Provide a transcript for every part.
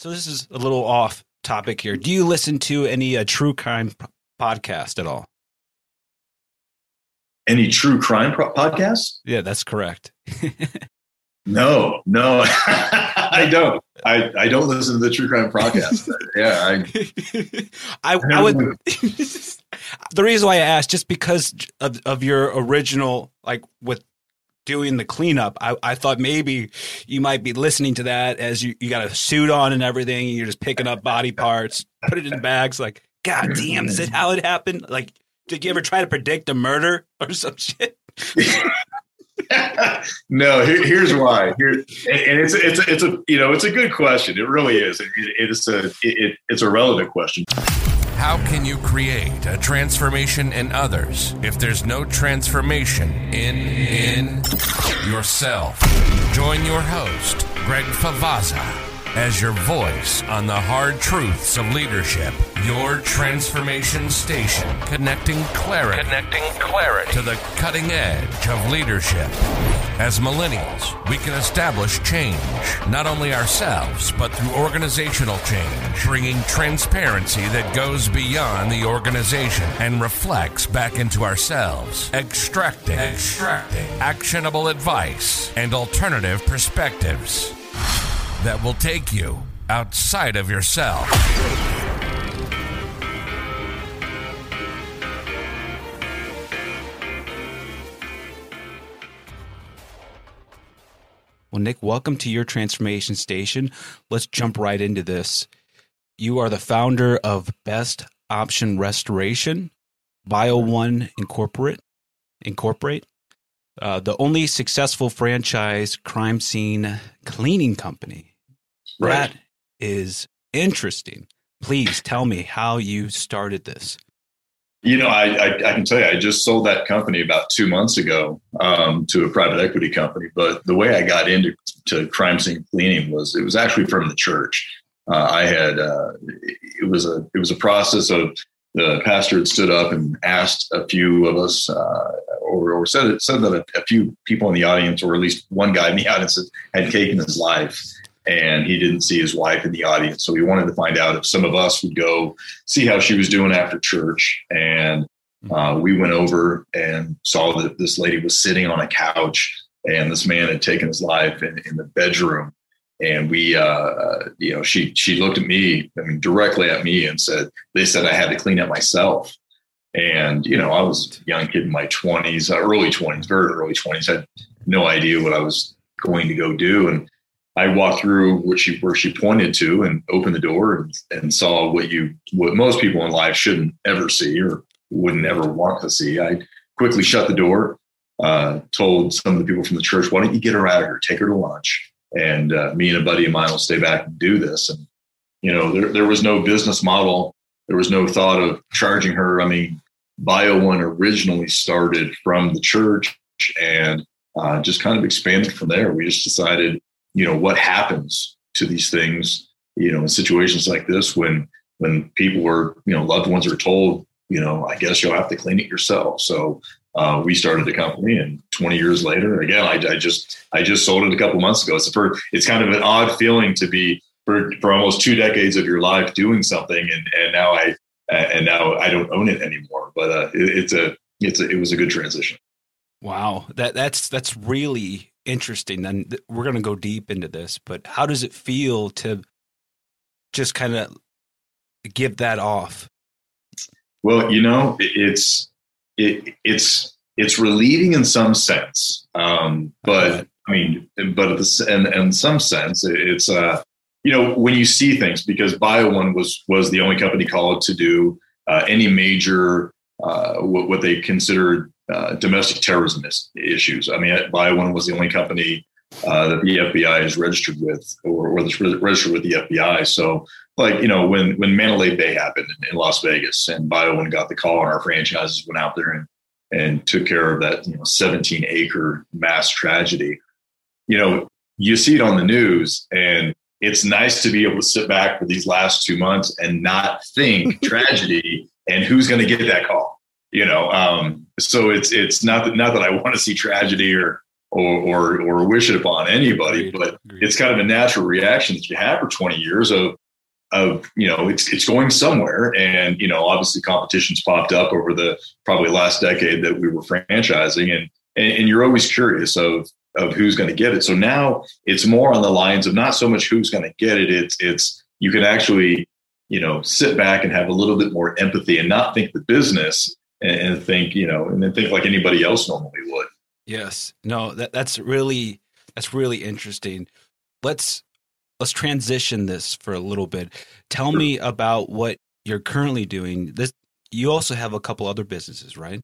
So this is a little off topic here. Do you listen to any uh, true crime p- podcast at all? Any true crime pro- podcasts? Yeah, that's correct. no, no, I don't. I, I don't listen to the true crime podcast. yeah, I, I, I would. the reason why I asked, just because of, of your original, like with doing the cleanup, I, I thought maybe you might be listening to that as you, you got a suit on and everything. And you're just picking up body parts, put it in bags. Like, God damn, is it how it happened? Like, did you ever try to predict a murder or some shit? no, here, here's why. Here, and it's it's it's a you know it's a good question. It really is. It, it is a it, it's a relevant question. How can you create a transformation in others if there's no transformation in in yourself? Join your host, Greg Favazza as your voice on the hard truths of leadership. Your transformation station, connecting clarity, connecting clarity to the cutting edge of leadership. As millennials, we can establish change, not only ourselves, but through organizational change, bringing transparency that goes beyond the organization and reflects back into ourselves, extracting, extracting actionable advice and alternative perspectives that will take you outside of yourself. Well, Nick, welcome to your transformation station. Let's jump right into this. You are the founder of Best Option Restoration, Bio One Incorporate, Incorporate, uh, the only successful franchise crime scene cleaning company Right. That is interesting. Please tell me how you started this. You know, I, I, I, can tell you, I just sold that company about two months ago um, to a private equity company. But the way I got into to crime scene cleaning was it was actually from the church. Uh, I had uh, it was a it was a process of the pastor had stood up and asked a few of us, uh, or, or said said that a, a, few people in the audience, or at least one guy in the audience, had taken his life and he didn't see his wife in the audience. So he wanted to find out if some of us would go see how she was doing after church. And mm-hmm. uh, we went over and saw that this lady was sitting on a couch and this man had taken his life in, in the bedroom. And we, uh, you know, she she looked at me, I mean, directly at me, and said, "They said I had to clean up myself." And you know, I was a young kid in my twenties, uh, early twenties, very early twenties. Had no idea what I was going to go do, and I walked through where she where she pointed to and opened the door and, and saw what you what most people in life shouldn't ever see or wouldn't ever want to see. I quickly shut the door, uh, told some of the people from the church, "Why don't you get her out of here? Take her to lunch." And uh, me and a buddy of mine will stay back and do this. And you know, there there was no business model. There was no thought of charging her. I mean, Bio One originally started from the church and uh, just kind of expanded from there. We just decided you know what happens to these things you know in situations like this when when people are you know loved ones are told you know i guess you'll have to clean it yourself. So uh, we started the company and 20 years later again I, I just i just sold it a couple months ago. It's a first, it's kind of an odd feeling to be for, for almost two decades of your life doing something and and now i and now i don't own it anymore. But uh, it, it's a it's a, it was a good transition. Wow. That that's that's really interesting. And we're going to go deep into this, but how does it feel to just kind of give that off? Well, you know, it's it, it's it's relieving in some sense, um, but I mean, but the, in, in some sense, it's uh, you know when you see things because Bio One was was the only company called to do uh, any major uh, what, what they considered uh, domestic terrorism issues. I mean, BioOne was the only company uh, that the FBI is registered with, or, or that's registered with the FBI. So, like you know, when when Mandalay Bay happened in, in Las Vegas, and BioOne got the call, and our franchises went out there and and took care of that you know 17 acre mass tragedy. You know, you see it on the news, and it's nice to be able to sit back for these last two months and not think tragedy and who's going to get that call you know? Um, so it's it's not that not that i want to see tragedy or or or, or wish it upon anybody, but it's kind of a natural reaction that you have for 20 years of of you know it's it's going somewhere. And you know obviously competitions popped up over the probably last decade that we were franchising and and, and you're always curious of of who's going to get it. So now it's more on the lines of not so much who's going to get it it's it's you can actually you know sit back and have a little bit more empathy and not think the business and, and think you know and then think like anybody else normally would Yes. No, that that's really that's really interesting. Let's let's transition this for a little bit. Tell me about what you're currently doing. This you also have a couple other businesses, right?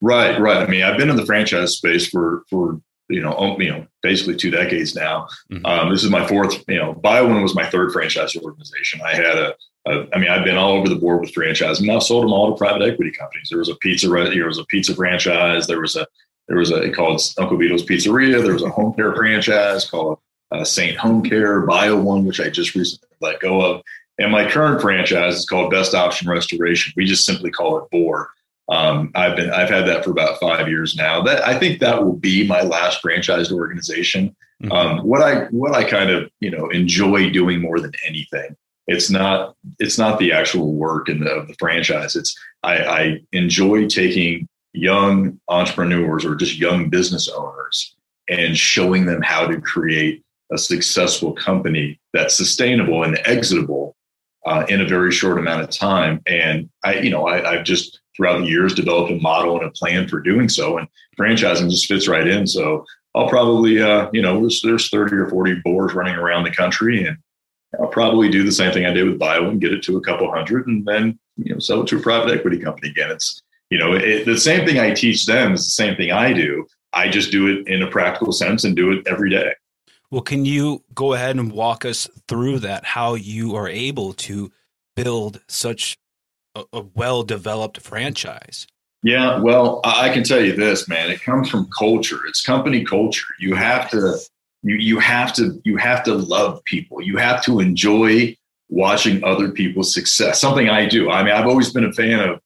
Right, right. I mean, I've been in the franchise space for for you know, you know, basically two decades now. Mhm. Um, this is my fourth. You know, BioOne was my third franchise organization. I had a, a, I mean, I've been all over the board with franchising. Now sold them all to private equity companies. There was a pizza, re- there was a pizza franchise. There was a, there was a called Uncle Vito's Pizzeria. There was a home care franchise called uh, Saint Home Care, BioOne, which I just recently let go of. And my current franchise is called Best Option Restoration. We just simply call it BOR. Um, I've been I've had that for about five years now. That I think that will be my last franchised organization. Mhm. Um, what I what I kind of you know enjoy doing more than anything. It's not it's not the actual work in the, of the franchise. It's I, I enjoy taking young entrepreneurs or just young business owners and showing them how to create a successful company that's sustainable and exitable uh, in a very short amount of time. And I, you know, I, I've just throughout the years develop a model and a plan for doing so. And franchising just fits right in. So I'll probably, uh, you know, there's, there's 30 or 40 BORs running around the country, and I'll probably do the same thing I did with Bio and get it to a couple hundred, and then you know sell it to a private equity company again. It's you know it, the same thing I teach them is the same thing I do. I just do it in a practical sense and do it every day. Well, can you go ahead and walk us through that? How you are able to build such a, a well developed franchise? Yeah, well, I can tell you this, man. It comes from culture. It's company culture. You have to you you have to you have to love people. You have to enjoy watching other people's success. Something I do. I mean, I've always been a fan of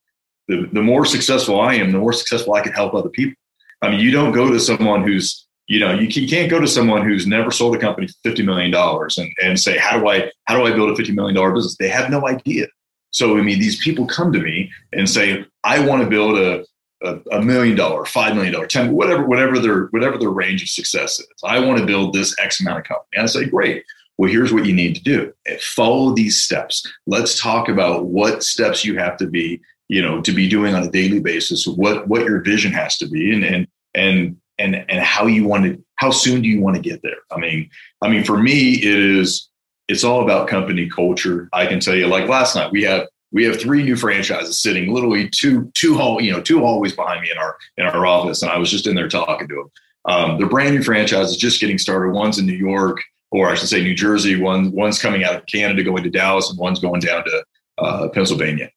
the the more successful I am, the more successful I can help other people. I mean, you don't go to someone who's you know you, you can't go to someone who's never sold a company fifty million dollars and and say how do I how do I build a fifty million dollar business? They have no idea. So I mean, these people come to me and say, I want to build a a, a million dollar, five million dollar, ten, whatever, whatever their whatever their range of success is. I want to build this X amount of company. And I say, great. Well, here's what you need to do. Eh, follow these steps. Let's talk about what steps you have to be, you know, to be doing on a daily basis. What what your vision has to be, and and and and and how you want to. How soon do you want to get there? I mean, I mean, for me, it is. It's all about company culture. I can tell you, like last night, we have we have three new franchises sitting literally two two hall you know two hallways behind me in our in our office and i was just in there talking to them um, they're brand new franchises just getting started. One's in new york or i should say new jersey. One one's coming out of canada going to dallas and one's going down to uh, pennsylvania.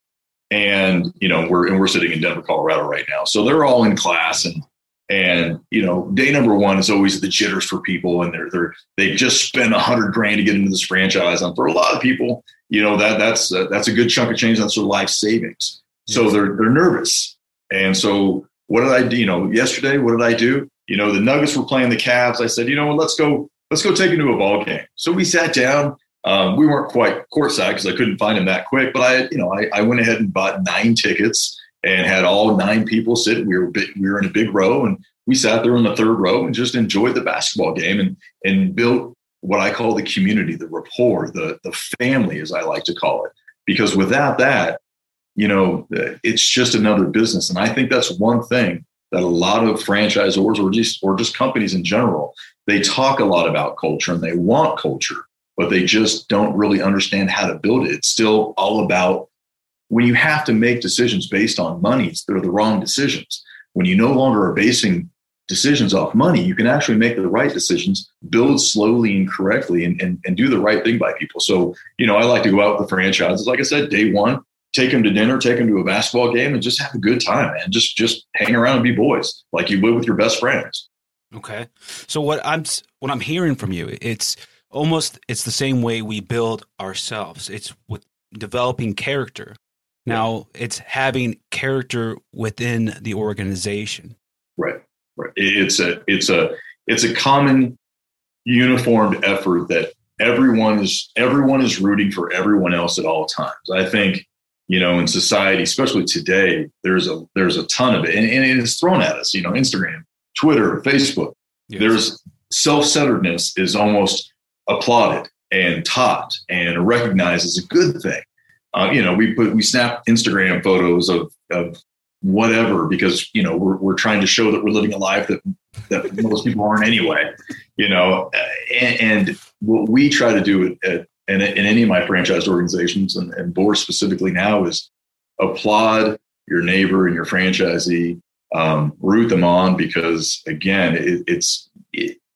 And you know we're and we're sitting in denver colorado right now. So they're all in class and and you know day number one is always the jitters for people and they're they're they just spend a hundred grand to get into this franchise. And for a lot of people you know that that's uh, that's a good chunk of change. That's their life savings. So they're they're nervous. And so what did i do? You know yesterday what did i do? You know the nuggets were playing the Cavs. i said you know let's go let's go take them to a ball game. So we sat down. Um, we weren't quite courtside because i couldn't find them that quick but i you know I, I went ahead and bought nine tickets and had all nine people sit we were we were in a big row and we sat there in the third row and just enjoyed the basketball game and and built what I call the community, the rapport, the the family, as I like to call it. Because without that, you know, it's just another business. And I think that's one thing that a lot of franchisors or just or just companies in general, they talk a lot about culture and they want culture, but they just don't really understand how to build it. It's still all about when you have to make decisions based on money, they're the wrong decisions. When you no longer are basing decisions off money, you can actually make the right decisions, build slowly and correctly, and, and, and do the right thing by people. So, you know, I like to go out with the franchises. Like I said, day one, take them to dinner, take them to a basketball game, and just have a good time, man. Just just hang around and be boys, like you would with your best friends. Okay. So what I'm what I'm hearing from you, it's almost it's the same way we build ourselves. It's with developing character. Now it's having character within the organization. Right. Right. It's a it's a it's a common uniformed effort that everyone is everyone is rooting for everyone else at all times. I think you know in society, especially today, there's a there's a ton of it, and, and it is thrown at us. You know, Instagram, Twitter, Facebook. Yes. There's self-centeredness is almost applauded and taught and recognized as a good thing. Uh, you know, we put we snap Instagram photos of of whatever because you know we're, we're trying to show that we're living a life that that most people aren't anyway you know and, and what we try to do at, in, in any of my franchise organizations and, and BORs specifically now is applaud your neighbor and your franchisee um, root them on because again it, it's it,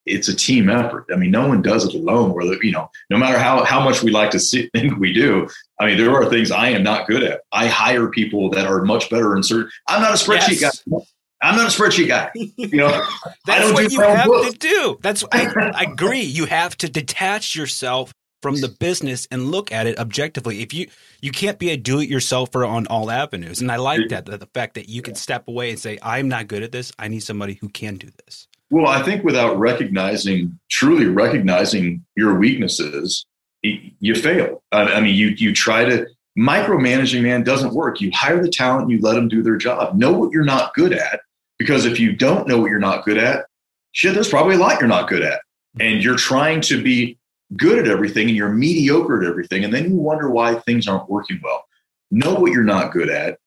it's a team effort. I mean, no one does it alone. Where you know, no matter how how much we like to see, think we do, I mean, there are things I am not good at. I hire people that are much better in certain. I'm not a spreadsheet yes. guy. I'm not a spreadsheet guy. You know, that's what you have to do. That's I, I agree. You have to detach yourself from the business and look at it objectively. If you you can't be a do-it-yourselfer on all avenues, and I like that the, the fact that you can step away and say, "I'm not good at this. I need somebody who can do this." Well, I think without recognizing, truly recognizing your weaknesses, you fail. I mean, you you try to micromanaging, man, doesn't work. You hire the talent, you let them do their job. Know what you're not good at, because if you don't know what you're not good at, shit, there's probably a lot you're not good at, and you're trying to be good at everything, and you're mediocre at everything, and then you wonder why things aren't working well. Know what you're not good at.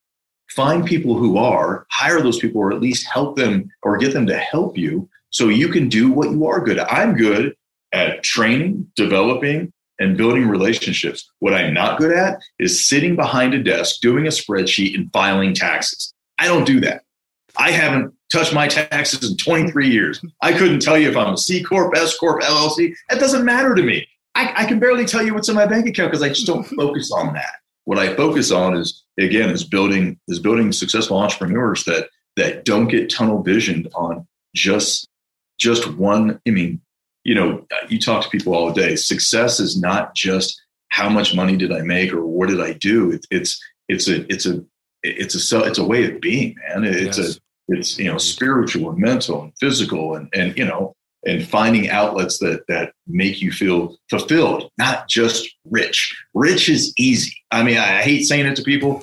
Find people who are, hire those people, or at least help them or get them to help you so you can do what you are good at. I'm good at training, developing, and building relationships. What I'm not good at is sitting behind a desk, doing a spreadsheet, and filing taxes. I don't do that. I haven't touched my taxes in 23 years. I couldn't tell you if I'm a C Corp, S Corp, LLC. That doesn't matter to me. I, I can barely tell you what's in my bank account because I just don't focus on that. What I focus on is again is building is building successful entrepreneurs that that don't get tunnel visioned on just just one. I mean, you know, you talk to people all day. Success is not just how much money did I make or what did I do. It, it's it's a it's a it's a it's a way of being, man. It's yes. a it's you know spiritual and mental and physical and and you know and finding outlets that that make you feel fulfilled, not just rich. Rich is easy. I mean, I hate saying it to people.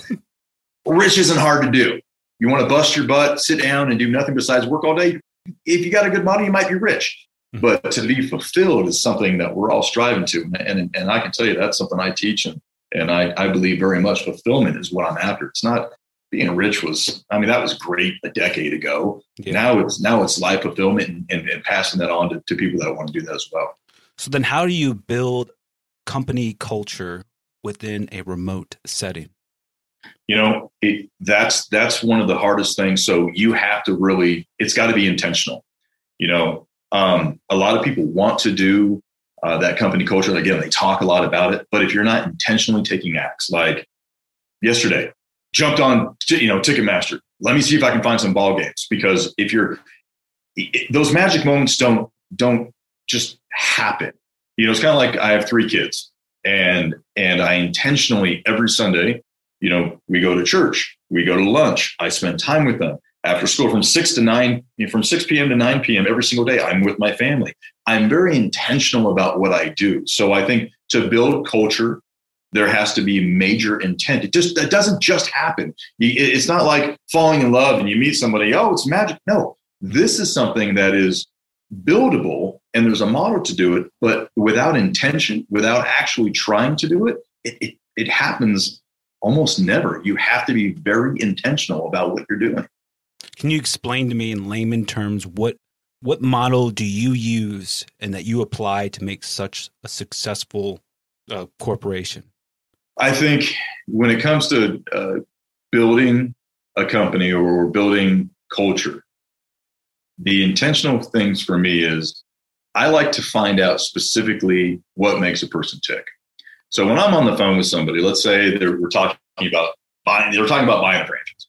rich isn't hard to do. You want to bust your butt, sit down, and do nothing besides work all day. If you got a good body, you might be rich. Mm-hmm. But to be fulfilled is something that we're all striving to. And, and I can tell you that's something I teach and, and I, I believe very much fulfillment is what I'm after. It's not being rich was, I mean, that was great a decade ago. Yeah. Now it's, now it's life fulfillment and, and, and passing that on to, to people that want to do that as well. So then how do you build company culture within a remote setting? You know, it, that's that's one of the hardest things. So you have to really, it's got to be intentional. You know, um, a lot of people want to do uh, that company culture. Again, they talk a lot about it, but if you're not intentionally taking acts, like yesterday, jumped on you know Ticketmaster. Let me see if I can find some ball games because if you're those magic moments don't don't just happen. You know, it's kind of like I have three kids, and and I intentionally every Sunday, you know, we go to church, we go to lunch, I spend time with them. After school from 6 to 9 from 6 p.m to 9 p.m every single day i'm with my family. I'm very intentional about what i do. So i think to build culture there has to be major intent. It just that doesn't just happen. It's not like falling in love and you meet somebody oh it's magic. No this is something that is buildable and there's a model to do it but without intention without actually trying to do it it, it, it happens almost never you have to be very intentional about what you're doing can you explain to me in layman terms what what model do you use and that you apply to make such a successful uh, corporation? I think when it comes to uh, building a company or building culture, the intentional things for me is I like to find out specifically what makes a person tick. So when I'm on the phone with somebody, let's say we're talking about buying, they're talking about buying a franchise.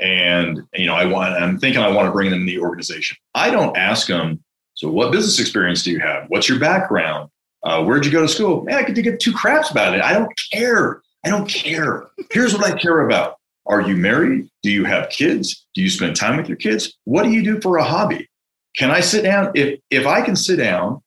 And you know i want i'm thinking i want to bring them the organization. I don't ask them so what business experience do you have? What's your background? Uh, where'd you go to school? Man i could give two craps about it. I don't care. I don't care. Here's what i care about. Are you married? Do you have kids? Do you spend time with your kids? What do you do for a hobby? Can I sit down? If if I can sit down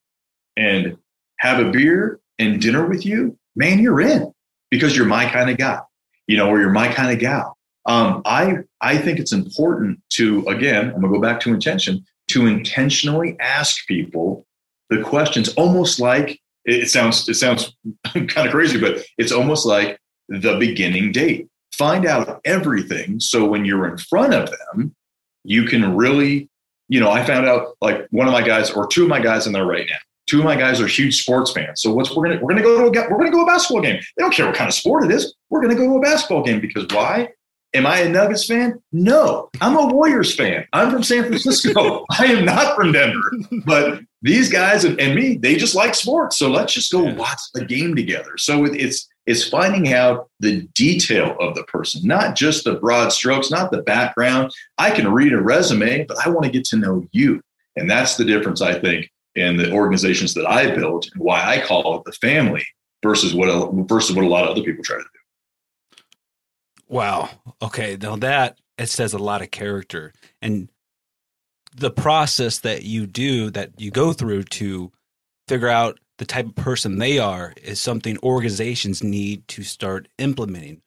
and have a beer and dinner with you, man, you're in because you're my kind of guy, you know, or you're my kind of gal. Um, I I think it's important to again, I'm gonna go back to intention to intentionally ask people the questions, almost like it sounds it sounds kind of crazy, but it's almost like the beginning date. Find out everything so when you're in front of them, you can really, you know, I found out like one of my guys or two of my guys in there right now. Two of my guys are huge sports fans. So what's we're gonna we're gonna go to a we're gonna go to a basketball game. They don't care what kind of sport it is. We're gonna go to a basketball game because why? Am I a Nuggets fan? No, I'm a Warriors fan. I'm from San Francisco. I am not from Denver. But these guys and, and, me, they just like sports. So let's just go watch the game together. So it, it's it's finding out the detail of the person, not just the broad strokes, not the background. I can read a resume, but I want to get to know you. And that's the difference, I think, in the organizations that I built and why I call it the family versus what a, versus what a lot of other people try to do. Wow. Okay. Now that it says a lot of character and the process that you do that you go through to figure out the type of person they are is something organizations need to start implementing.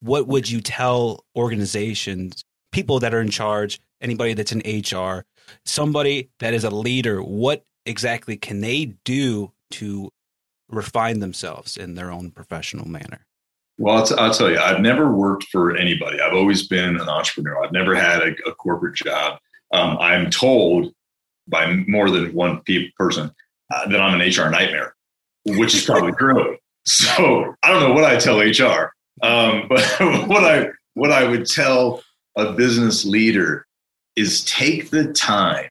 What would you tell organizations, people that are in charge, anybody that's in HR, somebody that is a leader, what exactly can they do to refine themselves in their own professional manner? Well, I'll, t- I'll, tell you, I've never worked for anybody. I've always been an entrepreneur. I've never had a, a corporate job. Um, I'm told by more than one person uh, that I'm an HR nightmare, which is probably true. So I don't know what I tell HR, um, but what I what I would tell a business leader is take the time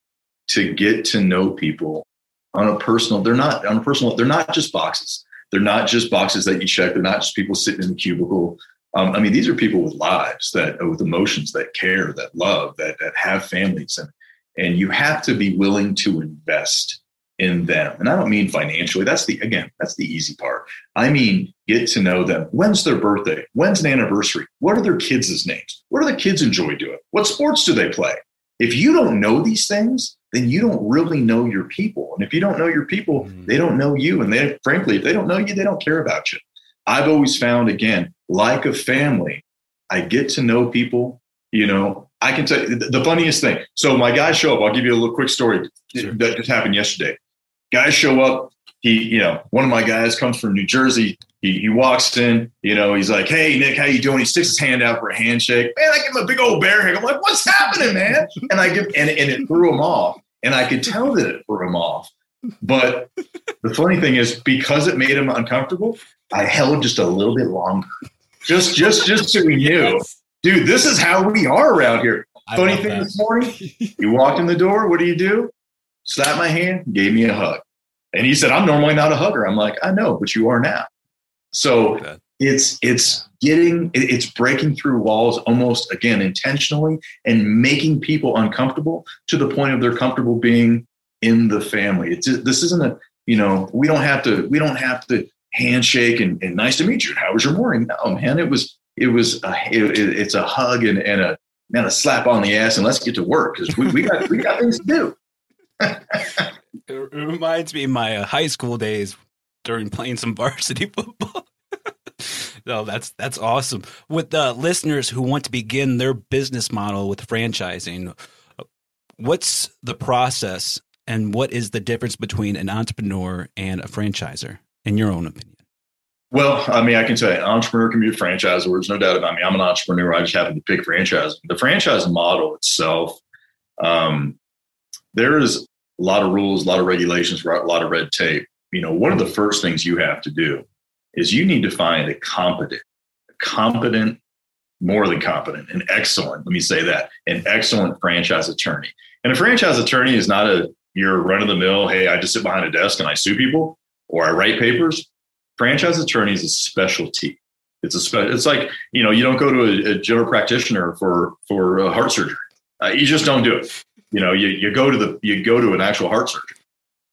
to get to know people on a personal. They're not on a personal. They're not just boxes. They're not just boxes that you check. They're not just people sitting in the cubicle. Um, I mean, these are people with lives that with emotions that care, that love, that that have families, and and you have to be willing to invest in them. And I don't mean financially. That's the again, that's the easy part. I mean, get to know them. When's their birthday? When's an anniversary? What are their kids' names? What do the kids enjoy doing? What sports do they play? If you don't know these things, then you don't really know your people. And if you don't know your people, mm-hmm. they don't know you. And they, frankly, if they don't know you, they don't care about you. I've always found, again, like a family, I get to know people. You know, I can tell you the funniest thing. So my guys show up. I'll give you a little quick story sure. that just happened yesterday. Guys show up. He, you know, one of my guys comes from New Jersey. He, he walks in, you know, he's like, "Hey, Nick, how you doing?" He sticks his hand out for a handshake. Man, I give him a big old bear hug. I'm like, "What's happening, man?" And I give, and, and it threw him off, and I could tell that it threw him off. But the funny thing is, because it made him uncomfortable, I held just a little bit longer, just, just, just so we knew, yes. dude, this is how we are around here. I funny thing that. this morning, you walked in the door. What do you do? Slap my hand, gave me a hug. And he said, I'm normally not a hugger. I'm like, I know, but you are now. So it's it's getting it's breaking through walls almost again intentionally and making people uncomfortable to the point of they're comfortable being in the family. It's this isn't a you know we don't have to we don't have to handshake and, and nice to meet you. How was your morning? No man, it was it was a, it, it's a hug and, and a man a slap on the ass and let's get to work because we, we got we got things to do. it reminds me of my uh, high school days during playing some varsity football. no, that's that's awesome. With the listeners who want to begin their business model with franchising, what's the process and what is the difference between an entrepreneur and a franchisor, in your own opinion? Well, I mean, I can say entrepreneur can be a franchisor. There's no doubt about me. I'm an entrepreneur. I just happen to pick franchise. The franchise model itself, um, there is a lot of rules, a lot of regulations, a lot of red tape you know, one of the first things you have to do is you need to find a competent, competent, more than competent, an excellent, let me say that, an excellent franchise attorney. And a franchise attorney is not a you're run of the mill, hey, I just sit behind a desk and I sue people or I write papers. Franchise attorney is a specialty. It's a spe- it's like, you know, you don't go to a, a general practitioner for for a heart surgery. Uh, you just don't do it. You know, you, you go to the you go to an actual heart surgeon.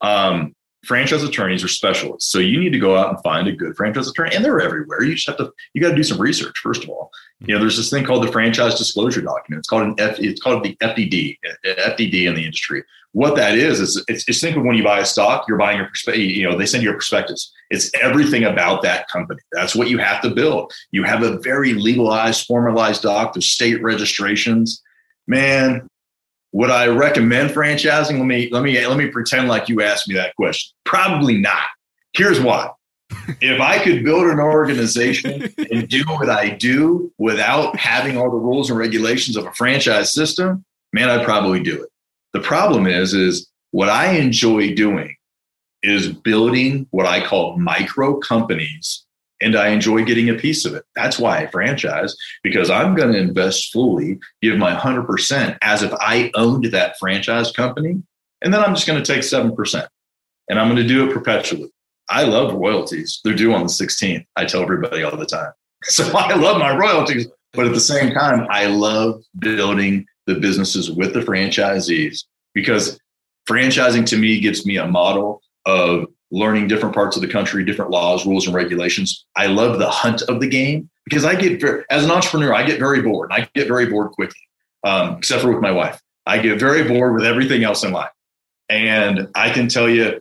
Um, franchise attorneys are specialists. So you need to go out and find a good franchise attorney, and they're everywhere. You just have to you got to do some research first of all. You know, mm-hmm. there's this thing called the franchise disclosure document. It's called an F, it's called the FDD, FDD uh, uh, in the industry. What that is is it's, it's think of when you buy a stock, you're buying your you know they send you a prospectus. It's everything about that company. That's what you have to build. You have a very legalized, formalized doc. There's state registrations. Man, would I recommend franchising? Let me let me let me pretend like you asked me that question. Probably not. Here's why. if I could build an organization and do what I do without having all the rules and regulations of a franchise system, man, I'd probably do it. The problem is, is what I enjoy doing is building what I call micro companies and I enjoy getting a piece of it. That's why I franchise because I'm going to invest fully, give my 100% as if I owned that franchise company. And then I'm just going to take 7% and I'm going to do it perpetually. I love royalties. They're due on the 16th. I tell everybody all the time. So I love my royalties, but at the same time, I love building the businesses with the franchisees because franchising to me gives me a model of learning different parts of the country, different laws, rules, and regulations. I love the hunt of the game because I get as an entrepreneur, I get very bored. I get very bored quickly, um, except for with my wife. I get very bored with everything else in life. And I can tell you,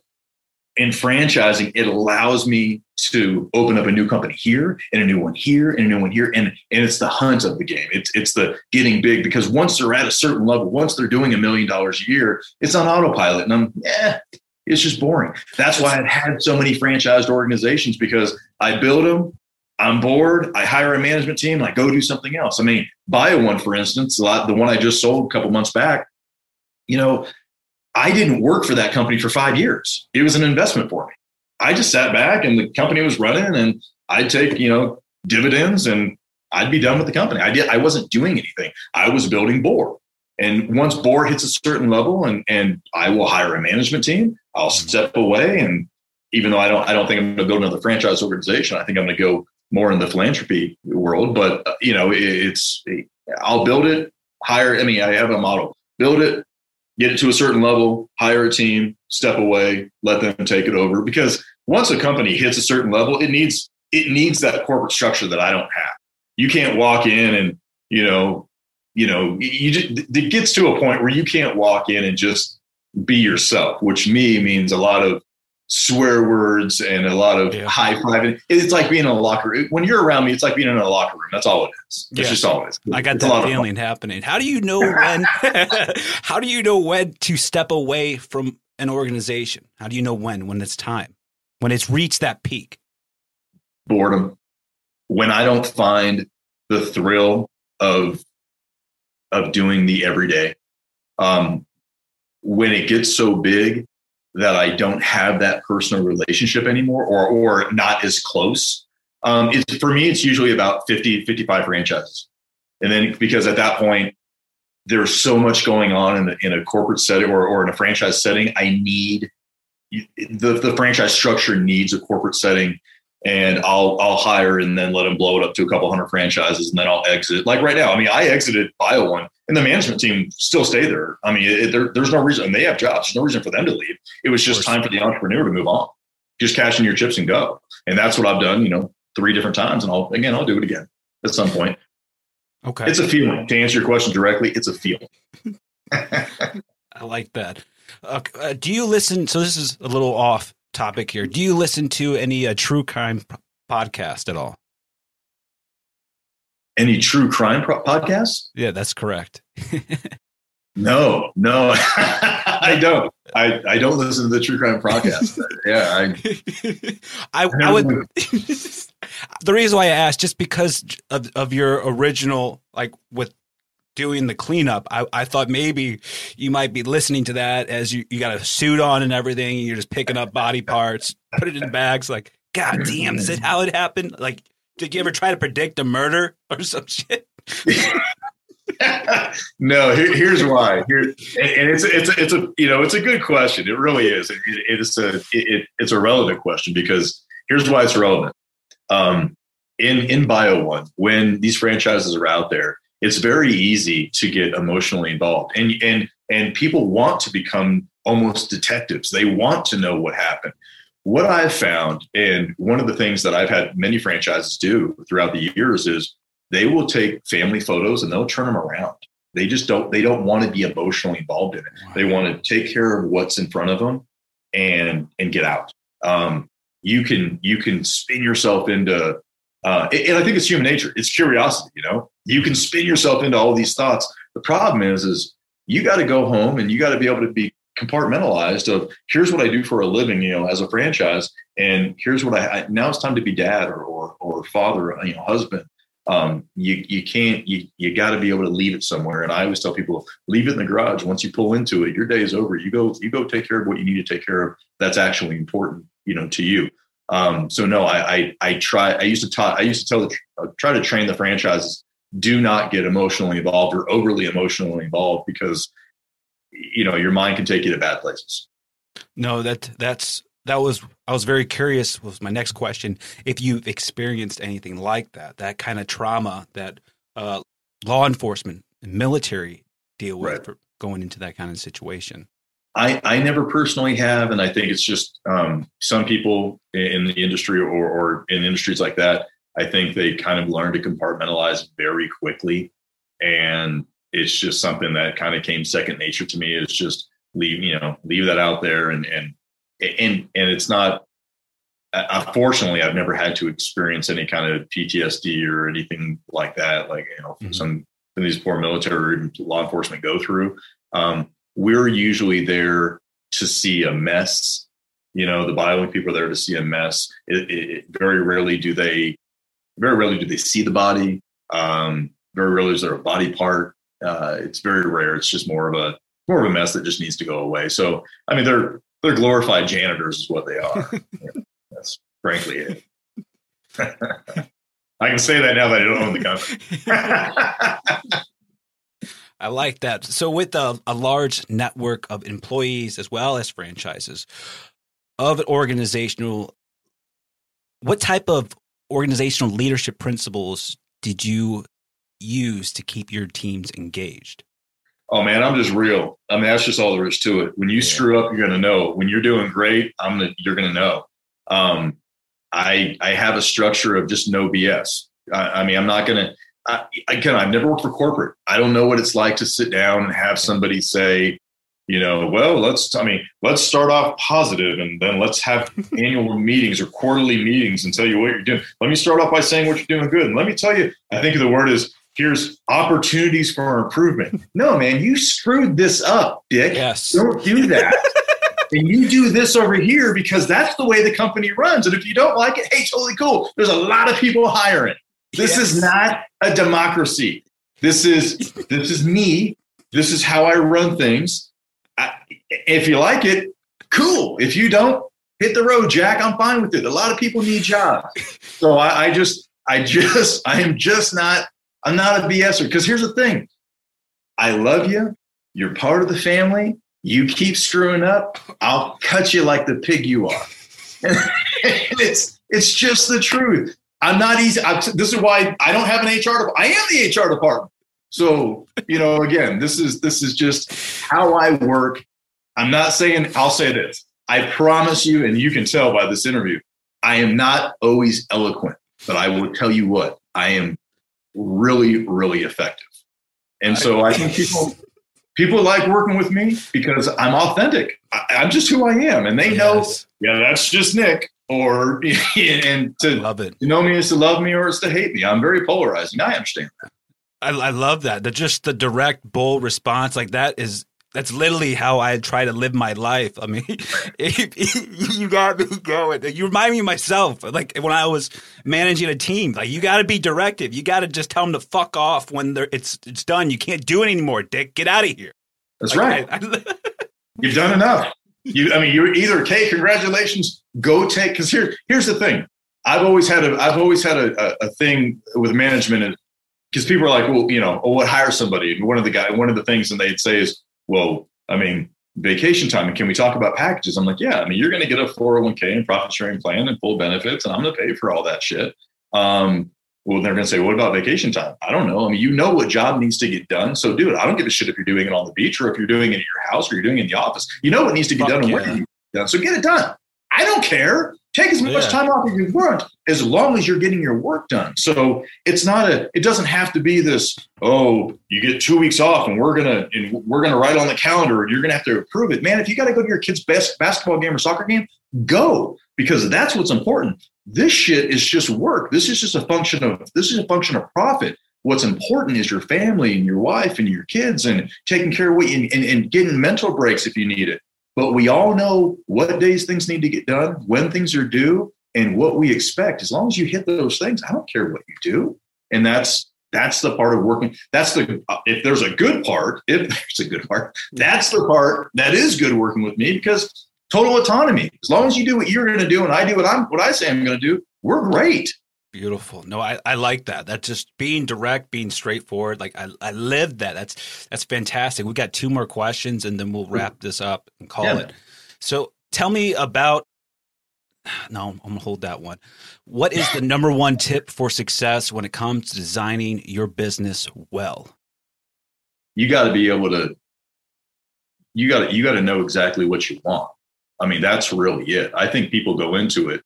in franchising, it allows me to open up a new company here and a new one here and a new one here. And, and it's the hunt of the game. It's, it's the getting big because once they're at a certain level, once they're doing a million dollars a year, it's on autopilot. And I'm, yeah, it's just boring. That's why I've had so many franchised organizations because I build them, I'm bored, I hire a management team, I go do something else. I mean, Bio One, for instance, the one I just sold a couple months back, you know, I didn't work for that company for five years. It was an investment for me. I just sat back and the company was running and I'd take, you know, dividends and I'd be done with the company. I did I wasn't doing anything. I was building BOR. And once BOR hits a certain level and and I will hire a management team, I'll step away. And even though I don't, I don't think I'm going to go to another franchise organization, I think I'm going to go more in the philanthropy world. But uh, you know, it's I'll build it, hire. I mean, I have a model: build it, get it to a certain level, hire a team, step away, let them take it over. Because once a company hits a certain level, it needs it needs that corporate structure that I don't have. You can't walk in and you know, you know, you just, it gets to a point where you can't walk in and just be yourself, which me means a lot of swear words and a lot of yeah. high five. It's like being in a locker room. When you're around me, it's like being in a locker room. That's all it is. That's yeah. just all it is. I got it's that feeling happening. How do you know when? how do you know when to step away from an organization? How do you know when? When it's time? When it's reached that peak? Boredom. When I don't find the thrill of of doing the everyday. Um, when it gets so big that I don't have that personal relationship anymore or, or not as close, um, it's, for me, it's usually about 50, 55 franchises. And then because at that point, there's so much going on in, the, in a corporate setting or, or in a franchise setting, I need the, the franchise structure needs a corporate setting and I'll I'll hire and then let them blow it up to a couple hundred franchises and then I'll exit. Like right now, I mean, I exited Bio One and the management team still stay there. I mean, it, there, there's no reason, and they have jobs. There's no reason for them to leave. It was just time for the entrepreneur to move on, just cash in your chips and go. And that's what I've done, you know, three different times. And I'll again, I'll do it again at some point. Okay, it's a feeling. To answer your question directly, it's a feeling. I like that. Uh, uh, do you listen? So this is a little off topic here. Do you listen to any uh, true crime p- podcast at all? Any true crime pro- podcasts? Yeah, that's correct. no, no, I don't. I, I don't listen to the true crime podcast. yeah, I, I, I would. the reason why I asked, just because of, of your original, like with doing the cleanup, I, I thought maybe you might be listening to that as you, you got a suit on and everything, and you're just picking up body parts, put it in bags. Like, God damn, is it how it happened? Like, did you ever try to predict a murder or some shit? no, here, here's why. Here, and, it's it's it's a you know it's a good question. It really is. It, it's a it, it's a relevant question because here's why it's relevant. Um, in in Bio One, when these franchises are out there, it's very easy to get emotionally involved and and and people want to become almost detectives. They want to know what happened. What I've found, and one of the things that I've had many franchises do throughout the years is they will take family photos and they'll turn them around. They just don't they don't want to be emotionally involved in it. Wow. They want to take care of what's in front of them and and get out. Um, you can you can spin yourself into uh, and I think it's human nature. It's curiosity, you know. You can spin yourself into all these thoughts. The problem is, is you got to go home and you got to be able to be compartmentalized. Of here's what I do for a living, you know, as a franchise, and here's what I, I now it's time to be dad or or, or father, you know, husband. Um, you you can't you you got to be able to leave it somewhere. And I always tell people, leave it in the garage. Once you pull into it, your day is over. You go you go take care of what you need to take care of. That's actually important, you know, to you. Um, so no, I, I, I try. I used to talk. I used to tell the try to train the franchises. Do not get emotionally involved or overly emotionally involved because you know your mind can take you to bad places. No, that that's that was I was very curious. Was my next question if you've experienced anything like that, that kind of trauma that uh, law enforcement and military deal with right. going into that kind of situation. I, I never personally have, and I think it's just um, some people in the industry or, or in industries like that. I think they kind of learn to compartmentalize very quickly, and it's just something that kind of came second nature to me. It's just leave you know leave that out there, and and and and it's not. Unfortunately, I've never had to experience any kind of PTSD or anything like that. Like you know, mm-hmm. some, some of these poor military law enforcement go through. Um, we're usually there to see a mess. You know, the BioLink people are there to see a mess. It, it, very rarely do they, very rarely do they see the body. Um, very rarely is there a body part. Uh, it's very rare. It's just more of a more of a mess that just needs to go away. So, I mean, they're they're glorified janitors, is what they are. That's frankly it. I can say that now that I don't own the company. I like that. So, with a, a, large network of employees as well as franchises of organizational, what type of organizational leadership principles did you use to keep your teams engaged? Oh man, I'm just real. I mean, that's just all there is to it. When you yeah. screw up, you're gonna know. When you're doing great, I'm gonna you're gonna know. Um, I I have a structure of just no BS. I, I mean, I'm not gonna I, again, I've never worked for corporate. I don't know what it's like to sit down and have somebody say, you know, well, let's, I mean, let's start off positive and then let's have annual meetings or quarterly meetings and tell you what you're doing. Let me start off by saying what you're doing good. And let me tell you, I think the word is here's opportunities for improvement. No, man, you screwed this up, Dick. Yes. Don't do that. and you do this over here because that's the way the company runs. And if you don't like it, hey, totally cool. There's a lot of people hiring. This yes. is not a democracy. This is this is me. This is how I run things. I, if you like it, cool. If you don't, hit the road, Jack. I'm fine with it. A lot of people need jobs, so I, I just, I just, I am just not. I'm not a BSer because here's the thing. I love you. You're part of the family. You keep screwing up, I'll cut you like the pig you are. it's it's just the truth. I'm not easy. I'm, this is why I don't have an HR. department. I am the HR department. So you know, again, this is this is just how I work. I'm not saying. I'll say this. I promise you, and you can tell by this interview, I am not always eloquent, but I will tell you what I am really, really effective. And so I think people people like working with me because I'm authentic. I, am just who I am, and they know. Yeah, that's just Nick or and to love it. To know me is to love me or it's to hate me. I'm very polarizing. I understand that. I, I love that. The just the direct, bold response like that is that's literally how I try to live my life. I mean, you got me going. You remind me of myself, like when I was managing a team. Like you got to be directive. You got to just tell them to fuck off when it's it's done. You can't do it anymore, Dick. Get out of here. That's like, right. I, I, You've done enough. You, I mean, you either, okay, congratulations, go take. Because here, here's the thing. I've always had a, I've always had a, a, a thing with management, and because people are like, well, you know, oh, what hire somebody? And one of the guy, one of the things, and they'd say is, well, I mean, vacation time, and can we talk about packages? I'm like, yeah. I mean, you're going to get a 401k and profit sharing plan and full benefits, and I'm going to pay for all that shit. Um, Well, they're going to say, what about vacation time? I don't know. I mean, you know what job needs to get done. So do it. I don't give a shit if you're doing it on the beach or if you're doing it at your house or you're doing it in the office. You know what needs to get Fuck done and yeah. when it needs to get done. So get it done. I don't care. Take as much Yeah. time off as you want, as long as you're getting your work done. So it's not a. It doesn't have to be this. Oh, you get two weeks off, and we're gonna and we're gonna write on the calendar, and you're gonna have to approve it. Man, if you got to go to your kid's best basketball game or soccer game, go because that's what's important. This shit is just work. This is just a function of. This is a function of profit. What's important is your family and your wife and your kids and taking care of what you, and, and getting mental breaks if you need it. But we all know what days things need to get done, when things are due, and what we expect. As long as you hit those things, I don't care what you do. And that's that's the part of working. That's the uh, if there's a good part, if there's a good part, that's the part that is good working with me because total autonomy. As long as you do what you're going to do and I do what I'm what I say I'm going to do, we're great. Beautiful. No, I, I like that. That's just being direct, being straightforward. Like I, I lived that. That's that's fantastic. We got two more questions and then we'll wrap this up and call Yeah. it. So tell me about no, I'm gonna hold that one. What is the number one tip for success when it comes to designing your business well? you got to be able to you got to you got to know exactly what you want i mean that's really it. I think people go into it.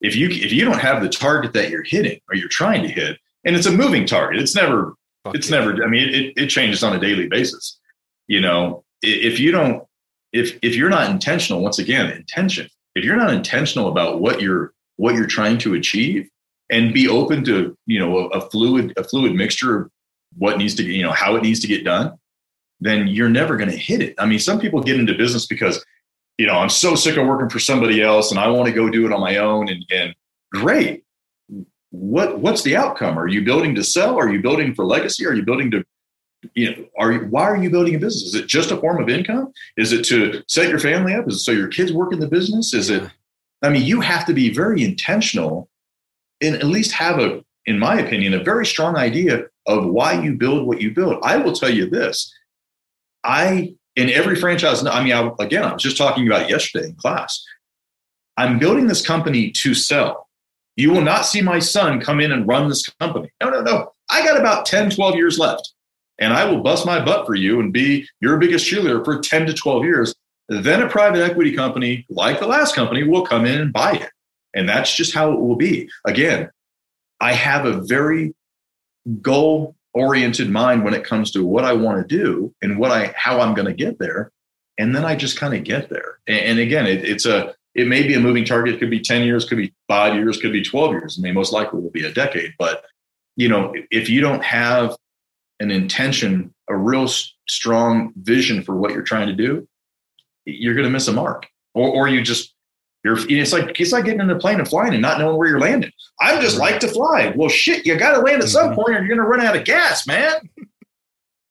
If you if you don't have the target that you're hitting or you're trying to hit and it's a moving target it's never Fuck it's yeah. never i mean it, it changes on a daily basis. You know if you don't if if you're not intentional once again intention if you're not intentional about what you're what you're trying to achieve and be open to you know a, a fluid a fluid mixture of what needs to you know how it needs to get done then you're never going to hit it. I mean some people get into business because you know i'm so sick of working for somebody else and i want to go do it on my own and and great. What what's the outcome? Are you building to sell? Are you building for legacy? Are you building to you know are you why are you building a business? Is it just a form of income? Is it to set your family up? Is it so your kids work in the business? Is it i mean you have to be very intentional and at least have a in my opinion a very strong idea of why you build what you build. I will tell you this. I in every franchise i mean I, again i was just talking about it yesterday in class. I'm building this company to sell. You will not see my son come in and run this company. No no no. I got about 10 12 years left and i will bust my butt for you and be your biggest cheerleader for 10 to 12 years. Then a private equity company like the last company will come in and buy it and that's just how it will be. Again i have a very goal oriented mind when it comes to what I want to do and what I how I'm going to get there, and then I just kind of get there. And, and again, it, it's a it may be a moving target. It could be ten years, could be five years, could be twelve years. I mean, most likely will be a decade. But you know, if you don't have an intention, a real s- strong vision for what you're trying to do, you're going to miss a mark, or or you just you're it's like it's like getting in a plane and flying and not knowing where you're landing. I just like to fly. Well, shit, you got to land at some Mhm. point, or you're going to run out of gas, man.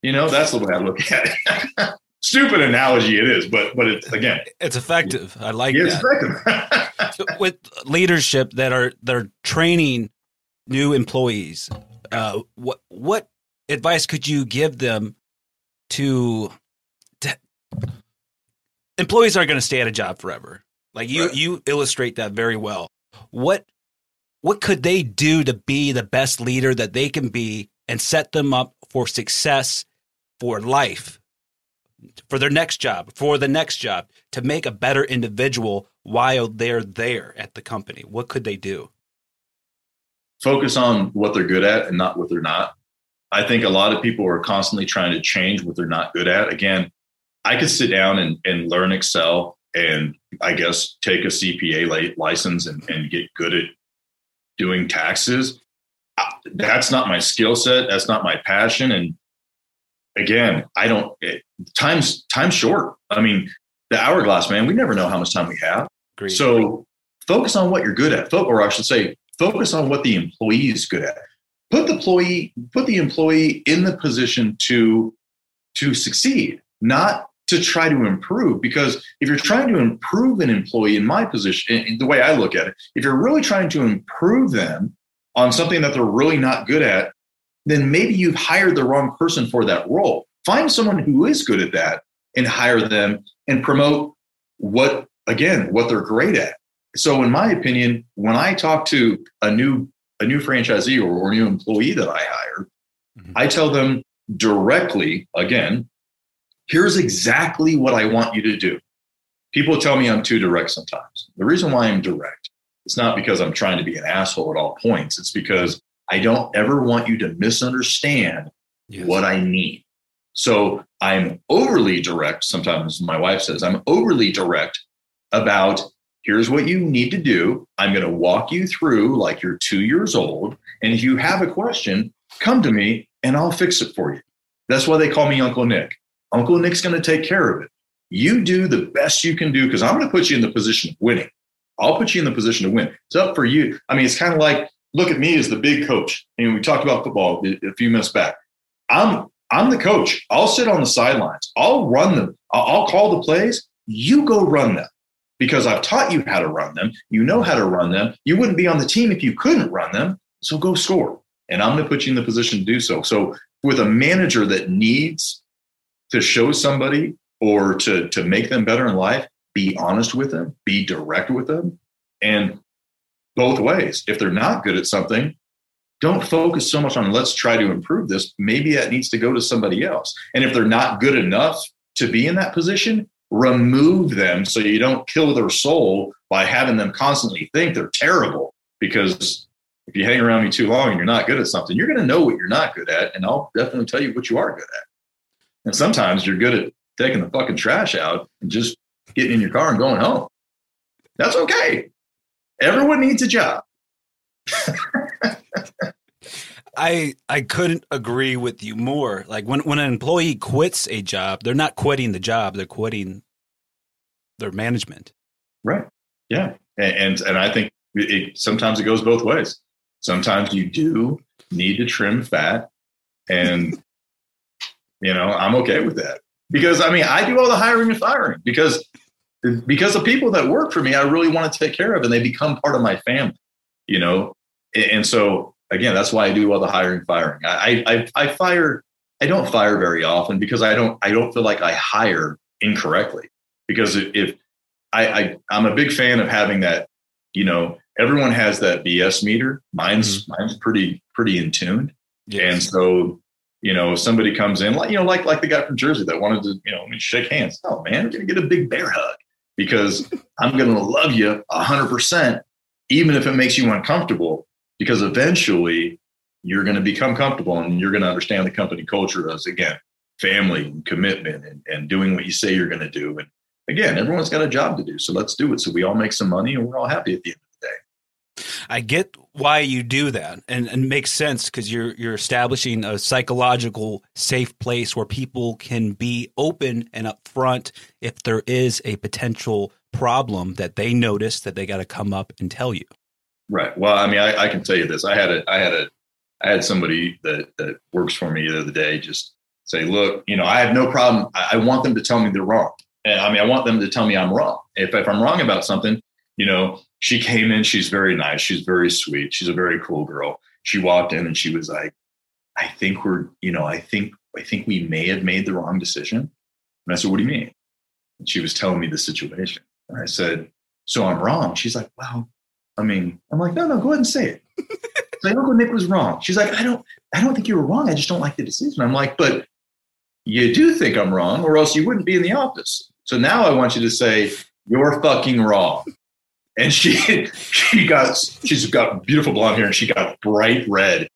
You know, that's the way I look at it. Stupid analogy it is, but but it's again, It's effective. I like it's that. effective. With leadership that are that are training new employees, uh, what what advice could you give them to, to employees aren't going to stay at a job forever? Like you Right. you illustrate that very well. What what could they do to be the best leader that they can be and set them up for success for life? For their next job, for the next job, to make a better individual while they're there at the company? What could they do? Focus on what they're good at and not what they're not. I think a lot of people are constantly trying to change what they're not good at. Again, I could sit down and, and learn Excel and I guess take a CPA license and, and get good at doing taxes. That's not my skill set. That's not my passion. And again, I don't. It, time's time's short. I mean, the hourglass, man. We never know how much time we have. So focus on what you're good at, or I should say, focus on what the employee is good at. Put the employee, put the employee in the position to to succeed, not to try to improve. Because if you're trying to improve an employee, in my position, in- the way I look at it, if you're really trying to improve them on something that they're really not good at, then maybe you've hired the wrong person for that role. Find someone who is good at that and hire them and promote what again what they're great at so in my opinion when i talk to a new a new franchisee or, or a new employee that I hire, mm-hmm. I tell them directly again, here's exactly what I want you to do. People tell me I'm too direct sometimes. The reason why I'm direct, it's not because I'm trying to be an asshole at all points. It's because I don't ever want you to misunderstand yes. what I need. So I'm overly direct. Sometimes my wife says I'm overly direct about here's what you need to do. I'm going to walk you through like you're two years old. And if you have a question, come to me and I'll fix it for you. That's why they call me Uncle Nick. Uncle Nick's going to take care of it. You do the best you can do because I'm going to put you in the position of winning. I'll put you in the position to win. It's up for you. I mean, it's kind of like look at me as the big coach. And we talked about football a few minutes back. I'm I'm the coach. I'll sit on the sidelines. I'll run them. I'll, I'll call the plays. You go run them because I've taught you how to run them. You know how to run them. You wouldn't be on the team if you couldn't run them. So go score. And I'm going to put you in the position to do so. So with a manager that needs to show somebody or to, to make them better in life, be honest with them, be direct with them, and both ways. If they're not good at something, don't focus so much on let's try to improve this. Maybe that needs to go to somebody else. And if they're not good enough to be in that position, remove them so you don't kill their soul by having them constantly think they're terrible. Because if you hang around me too long and you're not good at something, you're going to know what you're not good at. And I'll definitely tell you what you are good at. And sometimes you're good at taking the fucking trash out and just getting in your car and going home. That's okay. Everyone needs a job. I I couldn't agree with you more. Like when when an employee quits a job, they're not quitting the job; they're quitting their management. Right. Yeah. And and, and I think it, sometimes it goes both ways. Sometimes you do need to trim fat, and you know I'm okay with that because I mean I do all the hiring and firing because because the people that work for me, I really want to take care of, and they become part of my family. You know, and so again, that's why I do all the hiring, firing. I, I, I fire. I don't fire very often because I don't. I don't feel like I hire incorrectly. Because if I, I I'm a big fan of having that. You know, everyone has that BS meter. Mine's mm-hmm. mine's pretty pretty in tune. Yes. And so you know, somebody comes in, like you know, like like the guy from Jersey that wanted to, you know, shake hands. Oh man, we're gonna get a big bear hug because I'm to love you 100%, even if it makes you uncomfortable, because eventually you're to become comfortable and you're to understand the company culture as, again, family and commitment and, and doing what you say you're to do. And again, everyone's got a job to do. So let's do it. So we all make some money and we're all happy at the end of the day. I get why you do that and, and makes sense because you're you're establishing a psychological safe place where people can be open and upfront if there is a potential problem that they notice that they got to come up and tell you. Right. Well, I mean, I, I, can tell you this. I had a I had a I had somebody that that works for me the other day just say, look, you know, I have no problem. I, I want them to tell me they're wrong. And I mean, I want them to tell me I'm wrong. If if I'm wrong about something, you know, she came in, she's very nice, she's very sweet, she's a very cool girl. She walked in and she was like, I think we're, you know, I think I think we may have made the wrong decision. And I said, What do you mean? And she was telling me the situation. And I said, So I'm wrong. She's like, Well, I mean, I'm like, no, no, go ahead and say it. like, Uncle Nick was wrong. She's like, I don't, I don't think you were wrong. I just don't like the decision. I'm like, but you do think I'm wrong, or else you wouldn't be in the office. So now I want you to say, you're fucking wrong and she she got she's got beautiful blonde hair and she got bright red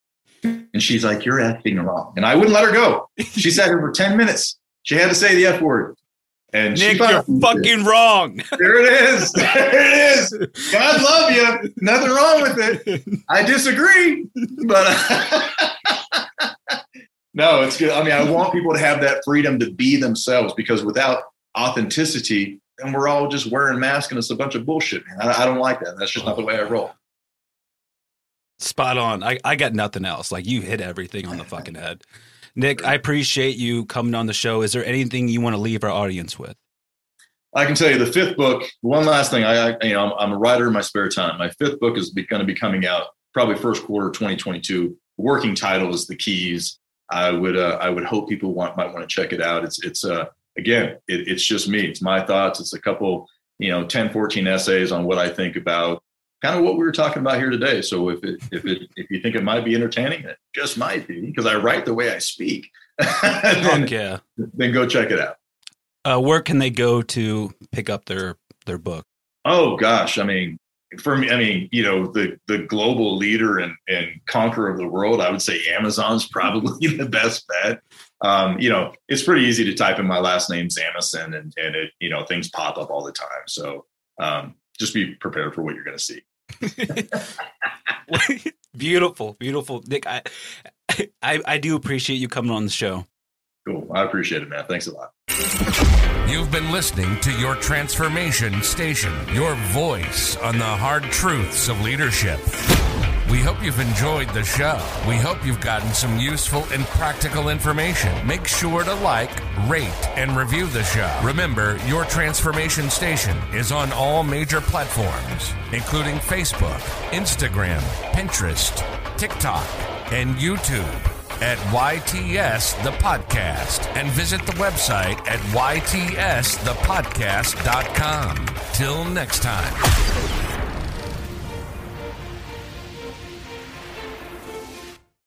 and she's like you're acting wrong and i wouldn't let her go she sat here for 10 minutes she had to say the f word and Nick, you're fucking it. wrong. There it is. There it is. God love you. Nothing wrong with it. I disagree, but no, it's good. I mean, I want people to have that freedom to be themselves because without authenticity, and we're all just wearing masks and it's a bunch of bullshit, man. I, I don't like that. That's just not the way I roll. Spot on. I, I got nothing else. Like you hit everything on the fucking head. Nick, I appreciate you coming on the show. Is there anything you want to leave our audience with? I can tell you the fifth book. One last thing, I, I you know I'm, I'm, a writer in my spare time. My fifth book is going to be coming out probably first quarter 2022. Working title is the keys. I would uh, I would hope people want might want to check it out. It's it's uh again, it, it's just me. It's my thoughts. It's a couple, you know, 10, 14 essays on what I think about kind of what we were talking about here today. So if it if it if you think it might be entertaining, it just might be because I write the way I speak. then, yeah. then go check it out. Uh, where can they go to pick up their their book? Oh gosh, I mean, for me, I mean, you know, the the global leader and and conqueror of the world, I would say Amazon's probably the best bet. Um, you know, it's pretty easy to type in my last name, Zamucen, and and it, you know, things pop up all the time. So um, just be prepared for what you're going to see. beautiful, beautiful, Nick. I, I I do appreciate you coming on the show. Cool. I appreciate it, man. Thanks a lot. You've been listening to your transformation station, your voice on the hard truths of leadership. We hope you've enjoyed the show. We hope you've gotten some useful and practical information. Make sure to like, rate, and review the show. Remember, your transformation station is on all major platforms, including Facebook, Instagram, Pinterest, TikTok, and YouTube at YTS The Podcast and visit the website at YTSThePodcast.com. Till next time.